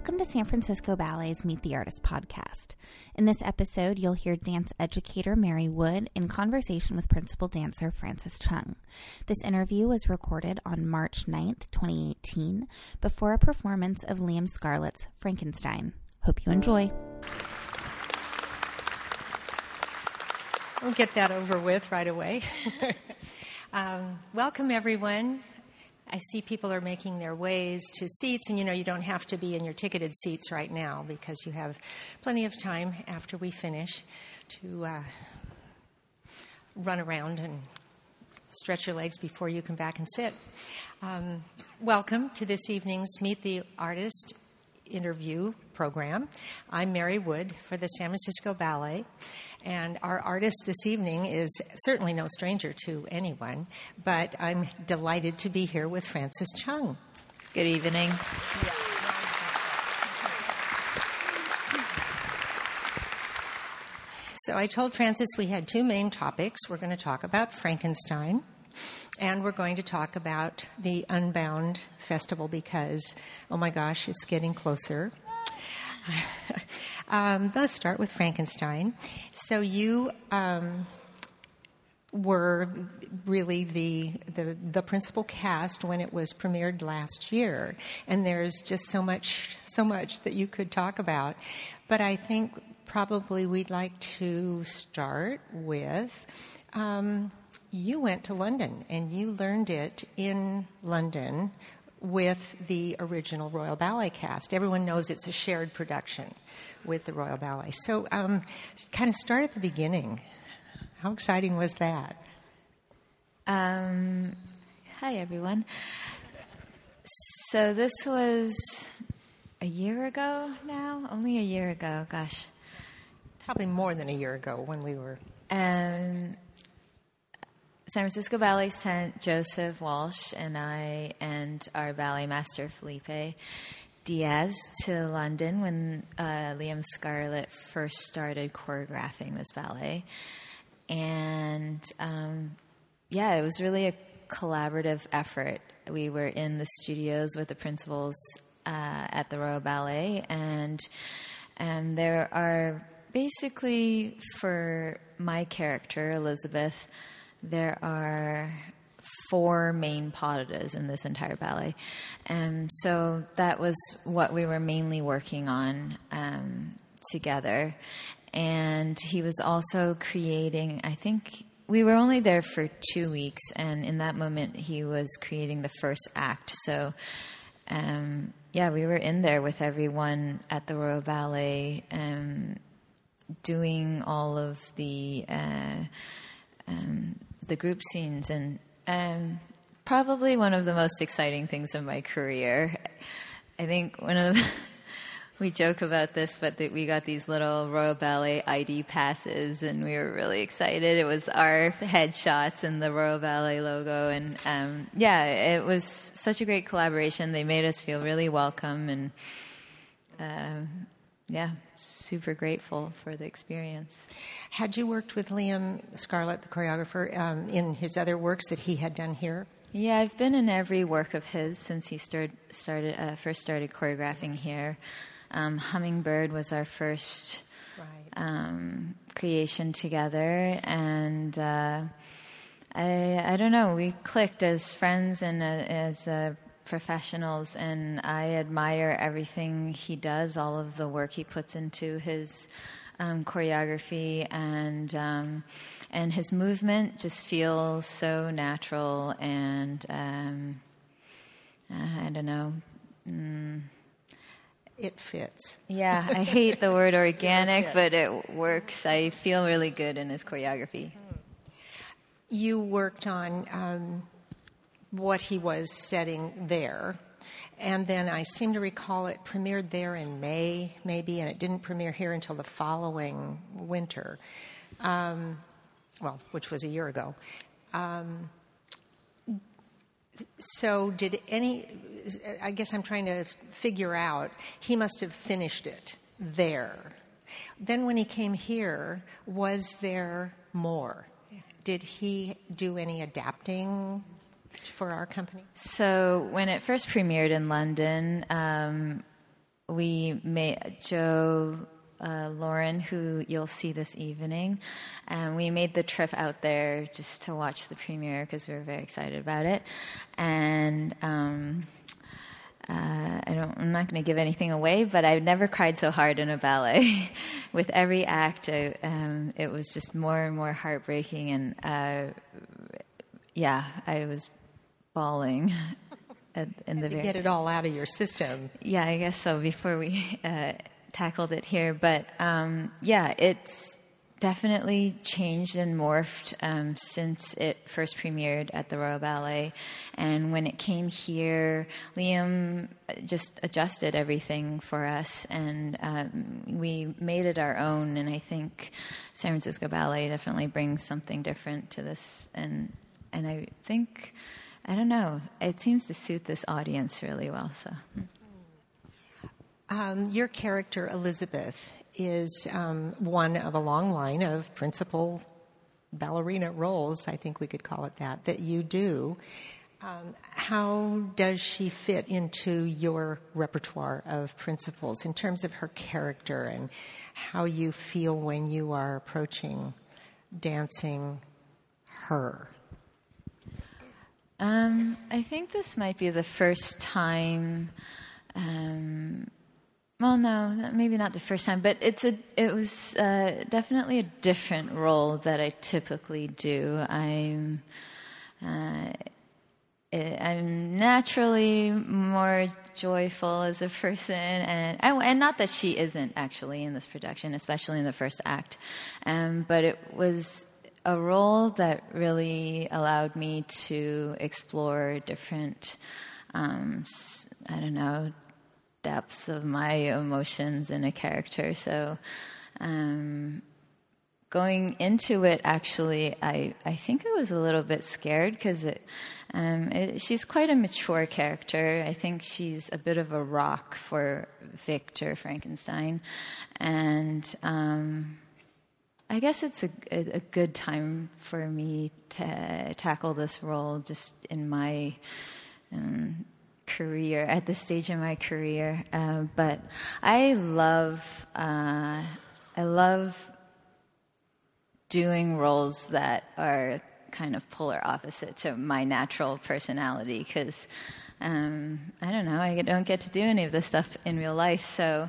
Welcome to San Francisco Ballet's Meet the Artist podcast. In this episode, you'll hear dance educator Mary Wood in conversation with principal dancer Frances Chung. This interview was recorded on March 9th, 2018, before a performance of Liam Scarlett's Frankenstein. Hope you enjoy. We'll get that over with right away. um, welcome, everyone. I see people are making their ways to seats, and you know, you don't have to be in your ticketed seats right now because you have plenty of time after we finish to uh, run around and stretch your legs before you come back and sit. Um, welcome to this evening's Meet the Artist interview program. I'm Mary Wood for the San Francisco Ballet. And our artist this evening is certainly no stranger to anyone, but I'm delighted to be here with Frances Chung. Good evening. So I told Frances we had two main topics. We're going to talk about Frankenstein, and we're going to talk about the Unbound Festival because, oh my gosh, it's getting closer. Um, let's start with Frankenstein. So you um, were really the, the, the principal cast when it was premiered last year, and there's just so much so much that you could talk about. But I think probably we'd like to start with. Um, you went to London and you learned it in London with the original Royal Ballet cast. Everyone knows it's a shared production with the Royal Ballet. So, um, kind of start at the beginning. How exciting was that? Um, hi, everyone. So, this was a year ago now? Only a year ago, gosh. Probably more than a year ago when we were. Um, San Francisco Ballet sent Joseph Walsh and I and our ballet master Felipe Diaz to London when uh, Liam Scarlett first started choreographing this ballet. And um, yeah, it was really a collaborative effort. We were in the studios with the principals uh, at the Royal Ballet, and um, there are basically for my character, Elizabeth there are four main pas in this entire ballet. Um, so that was what we were mainly working on um, together. And he was also creating, I think we were only there for two weeks, and in that moment, he was creating the first act. So, um, yeah, we were in there with everyone at the Royal Ballet, um, doing all of the. Uh, um, the group scenes, and um, probably one of the most exciting things of my career. I think one of the, we joke about this, but that we got these little Royal Ballet ID passes, and we were really excited. It was our headshots and the Royal Ballet logo, and um, yeah, it was such a great collaboration. They made us feel really welcome, and um, yeah, super grateful for the experience. Had you worked with Liam Scarlett, the choreographer, um, in his other works that he had done here? Yeah, I've been in every work of his since he started, started uh, first started choreographing here. Um, Hummingbird was our first right. um, creation together, and uh, I I don't know, we clicked as friends and uh, as uh, professionals, and I admire everything he does, all of the work he puts into his um, choreography, and um, and his movement just feels so natural, and um, uh, I don't know. Mm. It fits. Yeah, I hate the word organic, but it works. I feel really good in his choreography. You worked on um, what he was setting there. And then I seem to recall it premiered there in May, maybe, and it didn't premiere here until the following winter, um, well, which was a year ago. Um, so, did any, I guess I'm trying to figure out, he must have finished it there. Then, when he came here, was there more? Did he do any adapting for our company? So when it first premiered in London, um, we made Joe. Uh, Lauren, who you'll see this evening, and we made the trip out there just to watch the premiere because we were very excited about it. And um, uh, I don't, I'm not going to give anything away, but I've never cried so hard in a ballet. With every act, I, um, it was just more and more heartbreaking, and uh, yeah, I was bawling. At, in the very, get it all out of your system. yeah, I guess so. Before we uh, tackled it here, but um, yeah, it's definitely changed and morphed um, since it first premiered at the Royal Ballet. And when it came here, Liam just adjusted everything for us, and um, we made it our own. And I think San Francisco Ballet definitely brings something different to this, and and I think. I don't know. It seems to suit this audience really well. So, Um, your character, Elizabeth, is um, one of a long line of principal ballerina roles, I think we could call it that, that you do. Um, how does she fit into your repertoire of principals in terms of her character and how you feel when you are approaching dancing her? Um, I think this might be the first time. Um, well, no, maybe not the first time, but it's a. It was uh, definitely a different role that I typically do. I'm. Uh, I'm naturally more joyful as a person, and and not that she isn't actually in this production, especially in the first act, um, but it was a role that really allowed me to explore different, um, I don't know, depths of my emotions in a character. So, um, going into it, actually, I, I think I was a little bit scared because it, um, it, she's quite a mature character. I think she's a bit of a rock for Victor Frankenstein. And, um, I guess it's a, a, good time for me to tackle this role just in my um, career, at this stage in my career. Uh, but I love, uh, I love doing roles that are kind of polar opposite to my natural personality because um, I don't know, I don't get to do any of this stuff in real life. So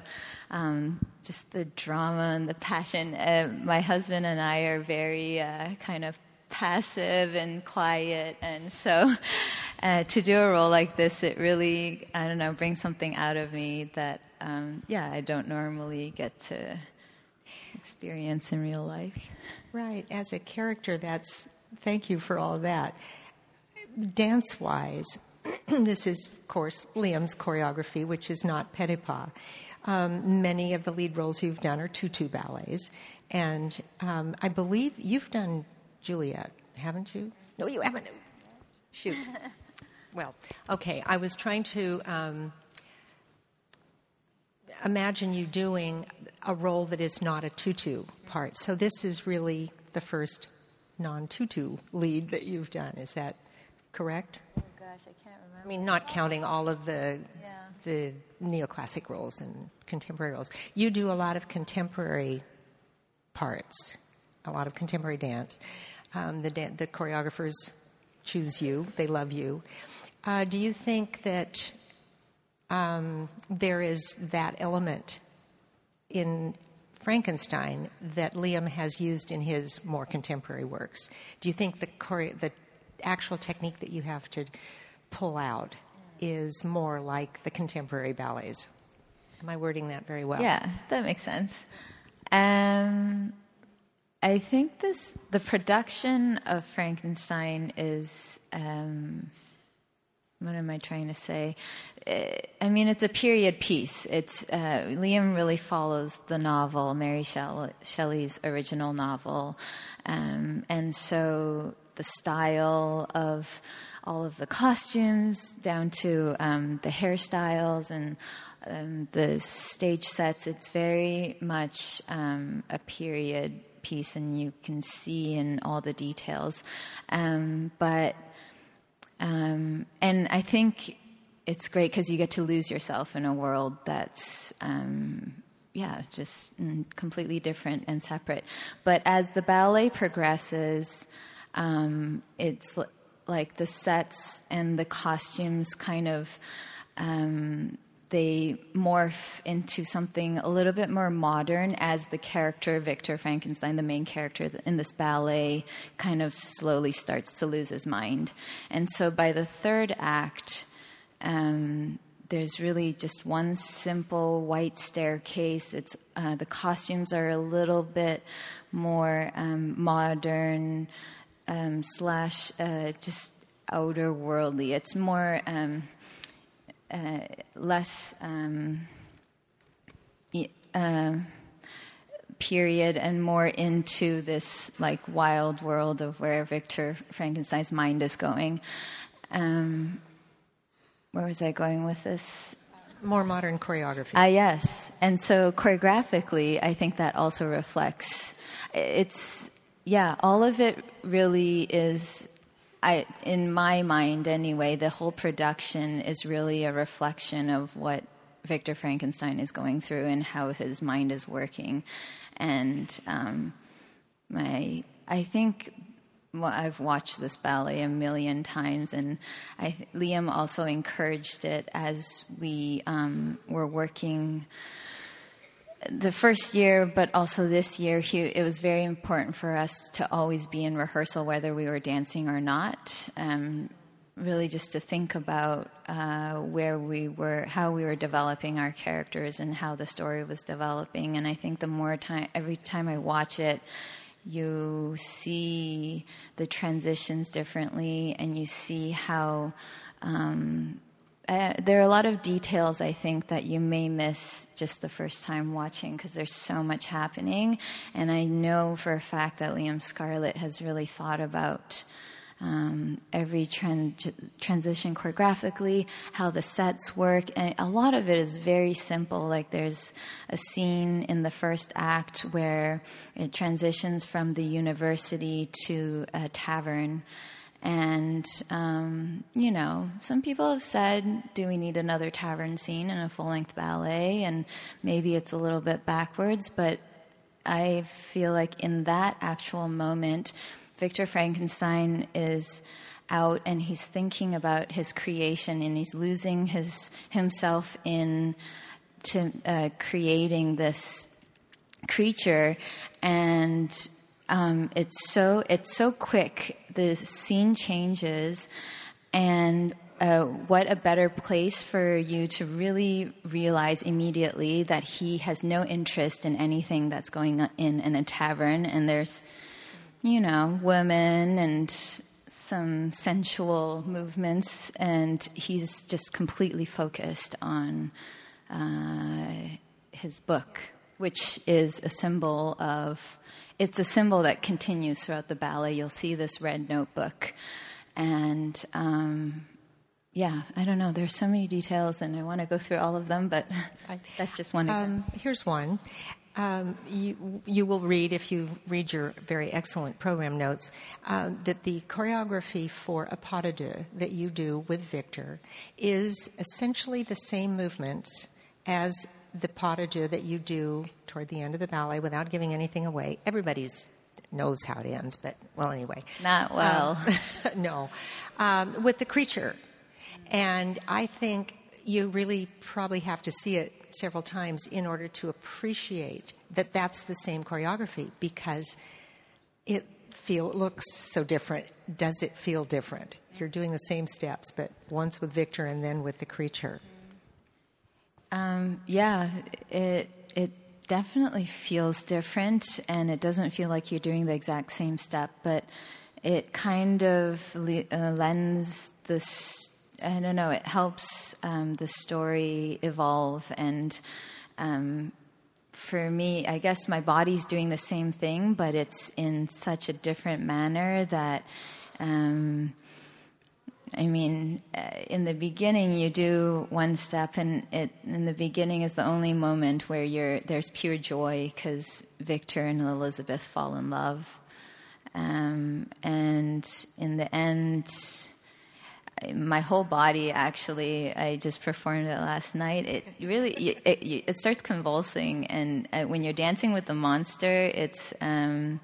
um, just the drama and the passion. Uh, my husband and I are very uh, kind of passive and quiet, and so uh, to do a role like this, it really, I don't know, brings something out of me that, um, yeah, I don't normally get to experience in real life. Right, as a character, that's, thank you for all that. Dance wise, this is, of course, Liam's choreography, which is not Petipa. Um, many of the lead roles you've done are tutu ballets, and um, I believe you've done Juliet, haven't you? No, you haven't. Shoot. well, okay. I was trying to um, imagine you doing a role that is not a tutu part. So this is really the first non-tutu lead that you've done. Is that correct? Gosh, I can't remember. I mean, not counting all of the Yeah. the neoclassic roles and contemporary roles. You do a lot of contemporary parts, a lot of contemporary dance. Um, the dan- the choreographers choose you; they love you. Uh, do you think that um, there is that element in Frankenstein that Liam has used in his more contemporary works? Do you think the chore- the actual technique that you have to pull out is more like the contemporary ballets? Am I wording that very well? Yeah, that makes sense. Um, I think this the production of Frankenstein is. Um, what am I trying to say? Uh, I mean, it's a period piece. It's uh, Liam really follows the novel, Mary Shelley's original novel, um, and so the style of all of the costumes down to um, the hairstyles and um, the stage sets. It's very much um, a period piece, and you can see in all the details. Um, but um, and I think it's great because you get to lose yourself in a world that's um, yeah just completely different and separate but as the ballet progresses um, it's like the sets and the costumes kind of um, they morph into something a little bit more modern as the character Victor Frankenstein, the main character in this ballet, kind of slowly starts to lose his mind. And so by the third act, um, there's really just one simple white staircase. It's uh, the costumes are a little bit more um, modern um, slash uh, just outer worldly. It's more. Um, uh, less um, uh, period and more into this like wild world of where Victor Frankenstein's mind is going. Um, where was I going with this? More modern choreography. Ah, yes. And so choreographically, I think that also reflects. It's yeah, all of it really is I, in my mind anyway, the whole production is really a reflection of what Victor Frankenstein is going through and how his mind is working. And um, my, I think well, I've watched this ballet a million times, and I, Liam also encouraged it as we um, were working the first year, but also this year, it was very important for us to always be in rehearsal, whether we were dancing or not. Um, really, just to think about uh, where we were, how we were developing our characters, and how the story was developing. And I think the more time, every time I watch it, you see the transitions differently, and you see how. Um, uh, there are a lot of details I think that you may miss just the first time watching because there's so much happening. And I know for a fact that Liam Scarlett has really thought about um, every tran- transition choreographically, how the sets work. And a lot of it is very simple. Like there's a scene in the first act where it transitions from the university to a tavern. And, um, you know, some people have said, do we need another tavern scene in a full length ballet? And maybe it's a little bit backwards, but I feel like in that actual moment, Victor Frankenstein is out and he's thinking about his creation and he's losing his himself in to uh, creating this creature and um, it's so it's so quick. The scene changes, and uh, what a better place for you to really realize immediately that he has no interest in anything that's going on in, in a tavern, and there's, you know, women and some sensual movements, and he's just completely focused on uh, his book, which is a symbol of it's a symbol that continues throughout the ballet. You'll see this red notebook. And um, yeah, I don't know. There's so many details, and I want to go through all of them, but that's just one um, here's one. Um, you, you will read, if you read your very excellent program notes, uh, that the choreography for a pas de deux that you do with Victor is essentially the same movements as the pas de deux that you do toward the end of the ballet without giving anything away. Everybody's knows how it ends, but well, anyway. Not well. Um, no. Um, with the creature. And I think you really probably have to see it several times in order to appreciate that that's the same choreography because it feel it looks so different. Does it feel different? You're doing the same steps, but once with Victor and then with the creature. Um, yeah, it it definitely feels different, and it doesn't feel like you're doing the exact same step, but it kind of le- uh, lends this. I don't know. It helps um, the story evolve, and um, for me, I guess my body's doing the same thing, but it's in such a different manner that. Um, I mean, uh, in the beginning, you do one step, and it, in the beginning is the only moment where you're, there's pure joy because Victor and Elizabeth fall in love. Um, and in the end, my whole body actually i just performed it last night it really it, it, it starts convulsing and uh, when you're dancing with the monster it's um,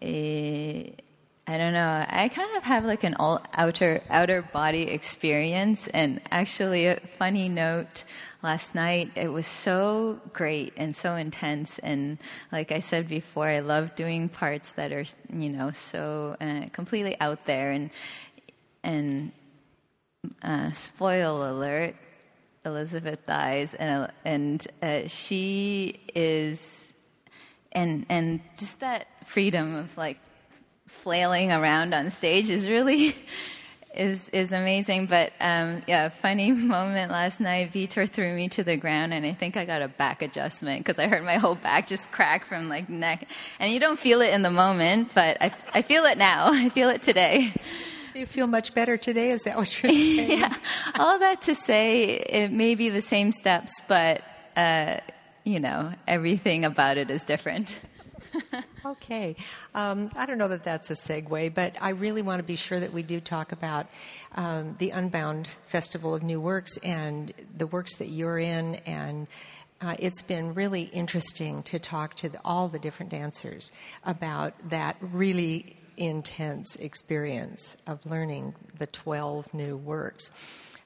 it, I don't know. I kind of have like an all outer outer body experience, and actually, a funny note. Last night, it was so great and so intense, and like I said before, I love doing parts that are you know so uh, completely out there, and and uh, spoil alert, Elizabeth dies, and and uh, she is, and and just that freedom of like flailing around on stage is really is is amazing. But um, yeah, funny moment last night. Vitor threw me to the ground, and I think I got a back adjustment because I heard my whole back just crack from like neck. And you don't feel it in the moment, but I I feel it now. I feel it today. You feel much better today? Is that what you're saying? yeah. All that to say, it may be the same steps, but uh, you know, everything about it is different. Okay. Um, I don't know that that's a segue, but I really want to be sure that we do talk about um, the Unbound Festival of New Works and the works that you're in. And uh, it's been really interesting to talk to the, all the different dancers about that really intense experience of learning the 12 new works.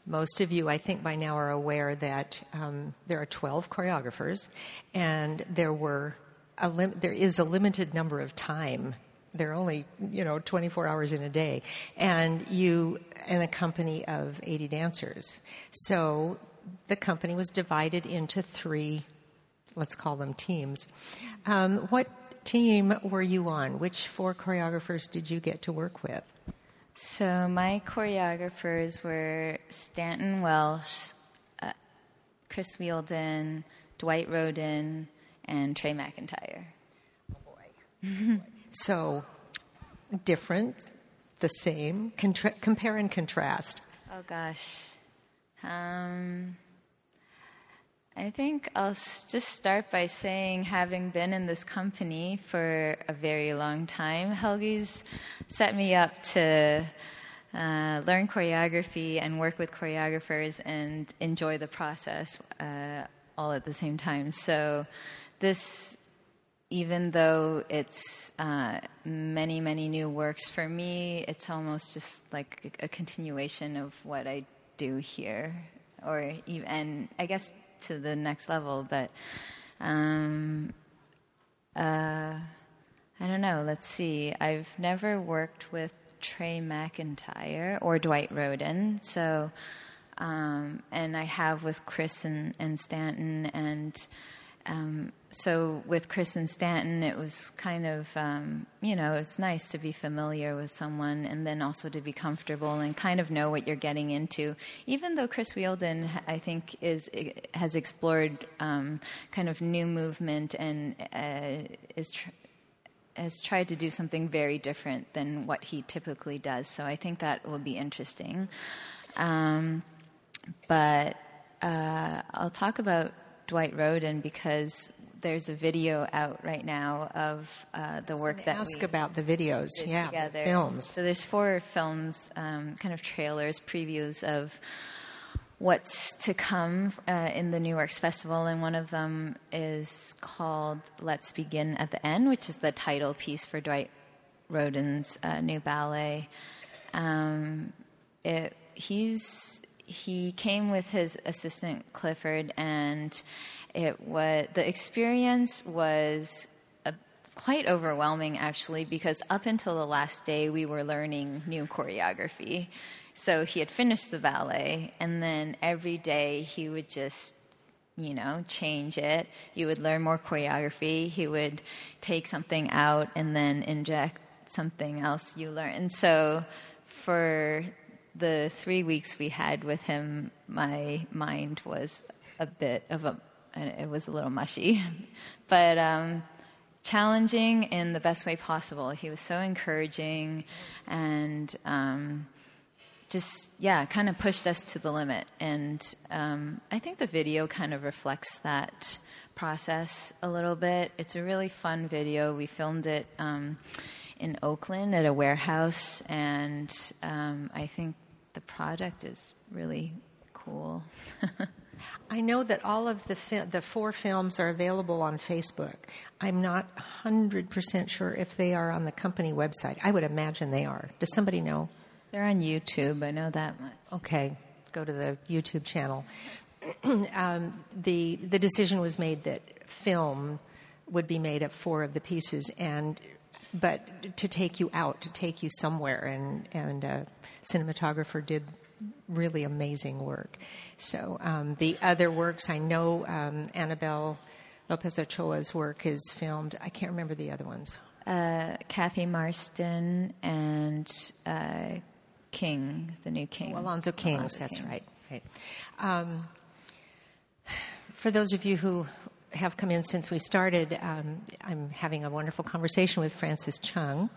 Most of you, I think, by now are aware that um, there are 12 choreographers, and there were lim- there is a limited number of time. There are only, you know, 24 hours in a day. And you, and a company of 80 dancers. So the company was divided into three, let's call them teams. Um, what team were you on? Which four choreographers did you get to work with? So my choreographers were Stanton Welch, uh, Chris Wheeldon, Dwight Rhoden, and Trey McIntyre. Oh boy. so different, the same, Contra- compare and contrast. Oh gosh. Um, I think I'll just start by saying, having been in this company for a very long time, Helgi's set me up to uh, learn choreography and work with choreographers and enjoy the process uh, all at the same time. So this, even though it's uh, many, many new works for me, it's almost just like a, continuation of what I do here, or even, and I guess to the next level. But um, uh, I don't know. Let's see. I've never worked with Trey McIntyre or Dwight Rhoden, so. Um, and I have with Chris and, and Stanton, and um, so with Chris and Stanton, it was kind of, um, you know, it's nice to be familiar with someone and then also to be comfortable and kind of know what you're getting into. Even though Chris Wheeldon, I think, is has explored um, kind of new movement and uh, is. Tr- has tried to do something very different than what he typically does, so I think that will be interesting. Um, but uh, I'll talk about Dwight Rhoden because there's a video out right now of uh, the work that ask we about the videos, yeah, together. films. So there's four films, um, kind of trailers, previews of what's to come uh, in the New Works Festival, and one of them is called "Let's Begin at the End," which is the title piece for Dwight Rhoden's uh, new ballet. Um, it, he's he came with his assistant Clifford, and it was the experience was a, quite overwhelming actually because up until the last day we were learning new choreography. So he had finished the ballet, and then every day he would just you know, change it. You would learn more choreography. He would take something out and then inject something else you learn. And so for the three weeks we had with him, my mind was a bit of a, it was a little mushy, but um, challenging in the best way possible. He was so encouraging and um, just, yeah, kind of pushed us to the limit. And um, I think the video kind of reflects that process a little bit. It's a really fun video. We filmed it um, in Oakland at a warehouse, and um, I think the product is really cool. I know that all of the fi- the four films are available on Facebook. I'm not 100% sure if they are on the company website. I would imagine they are. Does somebody know? They're on YouTube. I know that much. Okay, go to the YouTube channel. um, the the decision was made that film would be made of four of the pieces, and but to take you out, to take you somewhere, and and a cinematographer did really amazing work. So um, the other works, I know um, Annabelle Lopez Ochoa's work is filmed. I can't remember the other ones. Uh, Cathy Marston and uh, King, the new King. Alonzo King, Alonzo that's King. right. right. Um, for those of you who have come in since we started, um, I'm having a wonderful conversation with Frances Chung,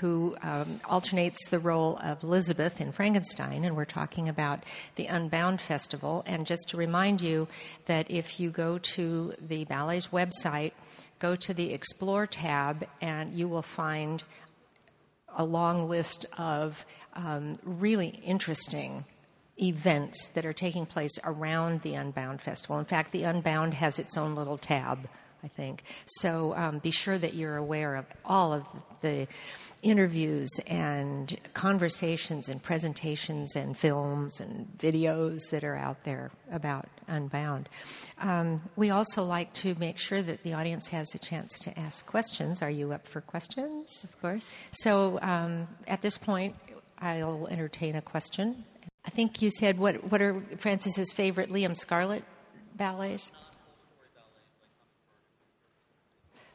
who um, alternates the role of Elizabeth in Frankenstein, and we're talking about the Unbound Festival. And just to remind you that if you go to the ballet's website, go to the Explore tab, and you will find a long list of um, really interesting events that are taking place around the Unbound Festival. In fact, the Unbound has its own little tab, I think. So um, be sure that you're aware of all of the interviews and conversations and presentations and films and videos that are out there about Unbound. Um, we also like to make sure that the audience has a chance to ask questions. Are you up for questions? Of course. So um, at this point, I'll entertain a question. I think you said what what are Frances's favorite Liam Scarlett ballets?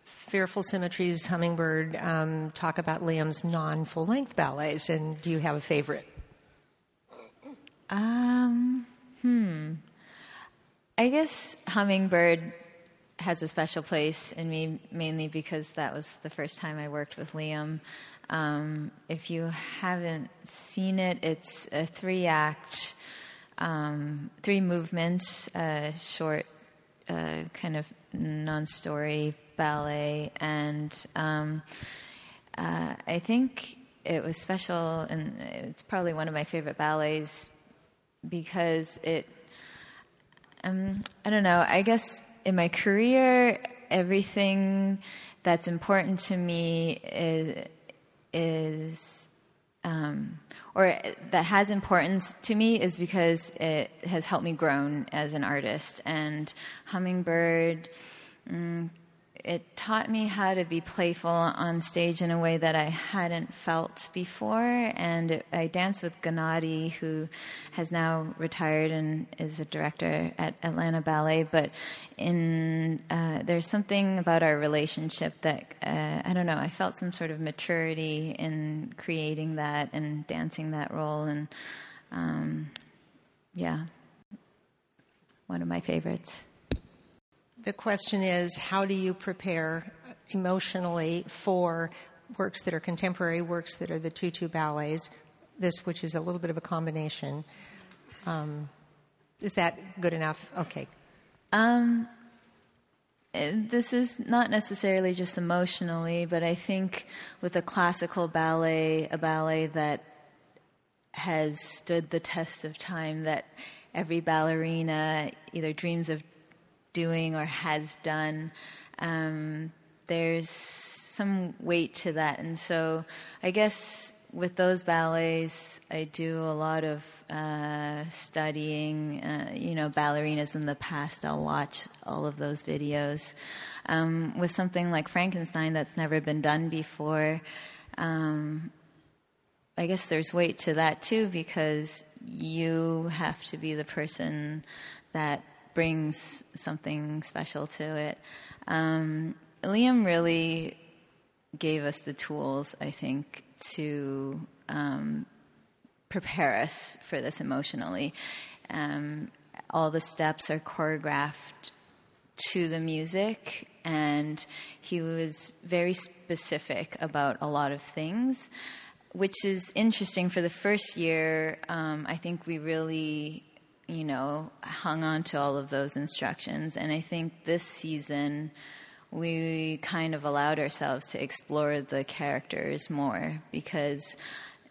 Fearful Symmetries, Hummingbird. Um, talk about Liam's non full length ballets, and do you have a favorite? Um, hmm. I guess Hummingbird has a special place in me, mainly because that was the first time I worked with Liam. Um, if you haven't seen it, it's a three act, um, three movements, uh, short, uh, kind of non story ballet. And um, uh, I think it was special, and it's probably one of my favorite ballets because it, um, I don't know, I guess in my career, everything that's important to me is is um, or that has importance to me is because it has helped me grow as an artist. And hummingbird mm, it taught me how to be playful on stage in a way that I hadn't felt before. And it, I danced with Gennadi, who has now retired and is a director at Atlanta Ballet. But in uh, there's something about our relationship that uh, I don't know. I felt some sort of maturity in creating that and dancing that role, and um, yeah, one of my favorites. The question is how do you prepare emotionally for works that are contemporary, works that are the tutu ballets, this, which is a little bit of a combination? Um, is that good enough? Okay. Um, eh, this is not necessarily just emotionally, but I think with a classical ballet, a ballet that has stood the test of time, that every ballerina either dreams of doing or has done, um, there's some weight to that. And so I guess with those ballets, I do a lot of uh, studying. Uh, you know, ballerinas in the past, I'll watch all of those videos. Um, with something like Frankenstein that's never been done before, um, I guess there's weight to that too because you have to be the person that brings something special to it. Um, Liam really gave us the tools, I think, to um, prepare us for this emotionally. Um, all the steps are choreographed to the music, and he was very specific about a lot of things, which is interesting. For the first year, um, I think we really you know, hung on to all of those instructions. And I think this season, we kind of allowed ourselves to explore the characters more because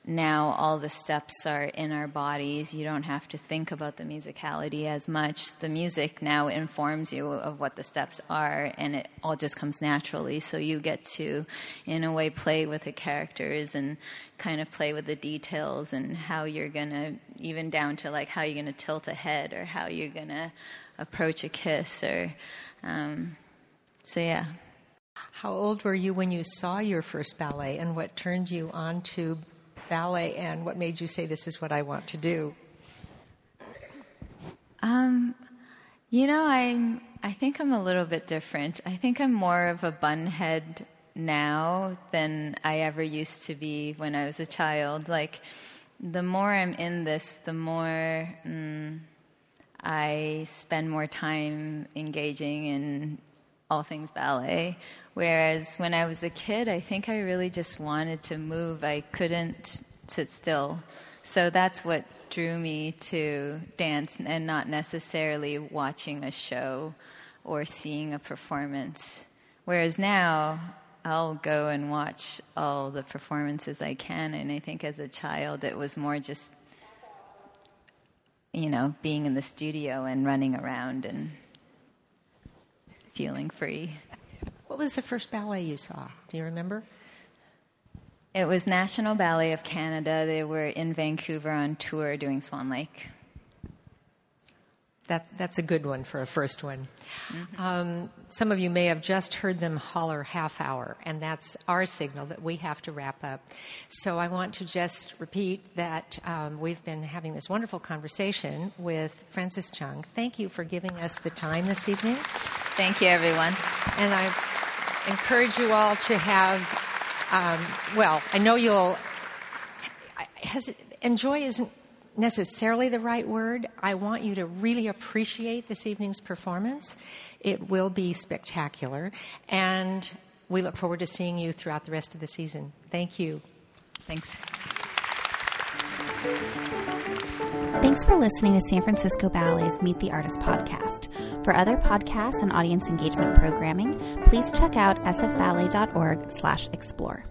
now all the steps are in our bodies. You don't have to think about the musicality as much. The music now informs you of what the steps are, and it all just comes naturally. So you get to, in a way, play with the characters and kind of play with the details and how you're going to, even down to like how you're going to tilt a head or how you're going to approach a kiss or, um, so yeah. How old were you when you saw your first ballet, and what turned you on to ballet, and what made you say, This is what I want to do? Um, you know, I'm, I think I'm a little bit different. I think I'm more of a bunhead now than I ever used to be when I was a child. Like, the more I'm in this, the more mm, I spend more time engaging in all things ballet. Whereas when I was a kid, I think I really just wanted to move. I couldn't sit still. So that's what drew me to dance and not necessarily watching a show or seeing a performance. Whereas now, I'll go and watch all the performances I can. And I think as a child, it was more just, you know, being in the studio and running around and feeling free. What was the first ballet you saw? Do you remember? It was National Ballet of Canada. They were in Vancouver on tour doing Swan Lake. That, that's a good one for a first one. Mm-hmm. Um, some of you may have just heard them holler half hour, and that's our signal that we have to wrap up. So I want to just repeat that um, we've been having this wonderful conversation with Frances Chung. Thank you for giving us the time this evening. Thank you, everyone. And I encourage you all to have, um, well, I know you'll, has, enjoy isn't necessarily the right word. I want you to really appreciate this evening's performance. It will be spectacular. And we look forward to seeing you throughout the rest of the season. Thank you. Thanks. Thanks for listening to San Francisco Ballet's Meet the Artist podcast. For other podcasts and audience engagement programming, please check out sfballet.org slash explore.